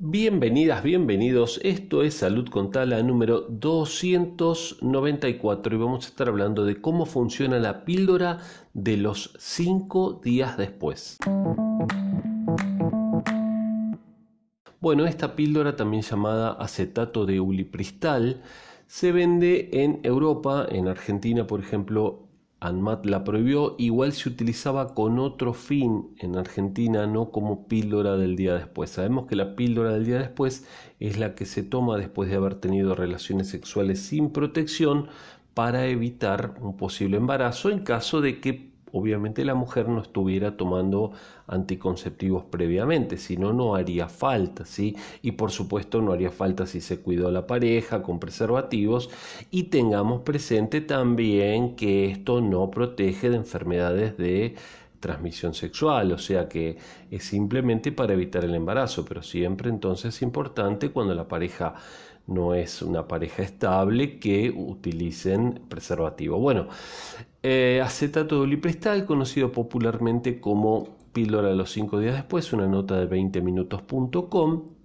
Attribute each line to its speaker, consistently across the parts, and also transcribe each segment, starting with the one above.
Speaker 1: Bienvenidas, bienvenidos. Esto es Salud con Tala número 294 y vamos a estar hablando de cómo funciona la píldora de los 5 días después. Bueno, esta píldora, también llamada acetato de ulipristal, se vende en Europa, en Argentina, por ejemplo, ANMAT la prohibió, igual se utilizaba con otro fin en Argentina, no como píldora del día después. Sabemos que la píldora del día después es la que se toma después de haber tenido relaciones sexuales sin protección para evitar un posible embarazo en caso de que obviamente la mujer no estuviera tomando anticonceptivos previamente, si no, no haría falta, ¿sí? Y por supuesto no haría falta si se cuidó la pareja con preservativos y tengamos presente también que esto no protege de enfermedades de transmisión sexual, o sea que es simplemente para evitar el embarazo, pero siempre entonces es importante cuando la pareja no es una pareja estable que utilicen preservativo. Bueno, eh, acetato de conocido popularmente como píldora de los 5 días después, una nota de 20minutos.com,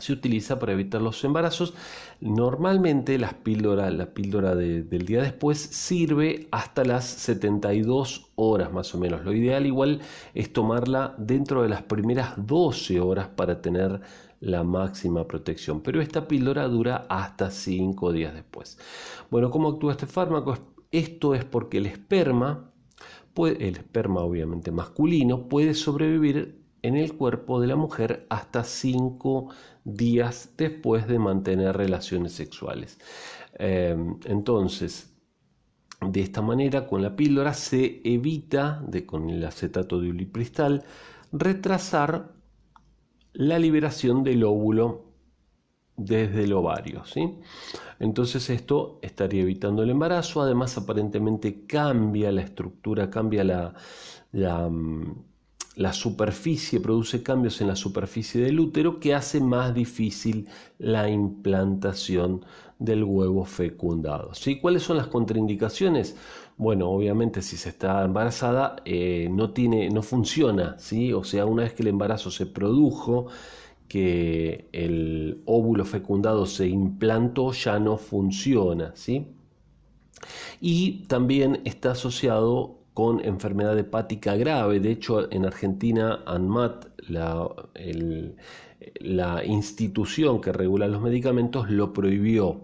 Speaker 1: se utiliza para evitar los embarazos. Normalmente las píldora, la píldora del día después sirve hasta las 72 horas más o menos. Lo ideal igual es tomarla dentro de las primeras 12 horas para tener la máxima protección. Pero esta píldora dura hasta 5 días después. Bueno, ¿cómo actúa este fármaco? Esto es porque el esperma, el esperma obviamente masculino, puede sobrevivir en el cuerpo de la mujer hasta 5 días después de mantener relaciones sexuales. Em, entonces, de esta manera, con la píldora se evita, de, con el acetato de ulipristal, retrasar la liberación del óvulo desde el ovario. Entonces esto estaría evitando el embarazo, además aparentemente cambia la estructura, cambia la, la, mm, la, superficie, produce cambios en la superficie del útero que hace más difícil la implantación del huevo fecundado. ¿sí? ¿Cuáles son las contraindicaciones? Bueno, obviamente si se está embarazada eh, no, tiene, no funciona, ¿sí? o sea, una vez que el embarazo se produjo, que el óvulo fecundado se implantó ya no funciona, ¿sí? Y también está asociado con enfermedad hepática grave. De hecho, en Argentina, ANMAT, la, institución que regula los medicamentos, lo prohibió.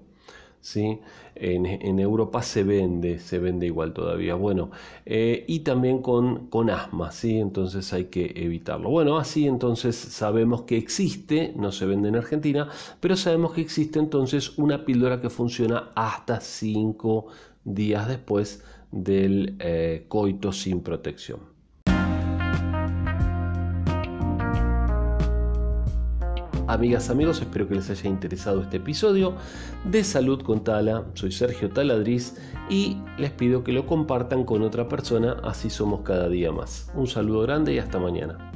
Speaker 1: ¿sí? En, Europa se vende, se vende igual todavía. Bueno, eh, y también con, con asma, ¿sí? entonces hay que evitarlo. Bueno, así entonces sabemos que existe, no se vende en Argentina, pero sabemos que existe entonces una píldora que funciona hasta 5 días después del eh, coito sin protección. Amigas, amigos, espero que les haya interesado este episodio de Salud con Tala. Soy Sergio Taladriz y les pido que lo compartan con otra persona, así somos cada día más. Un saludo grande y hasta mañana.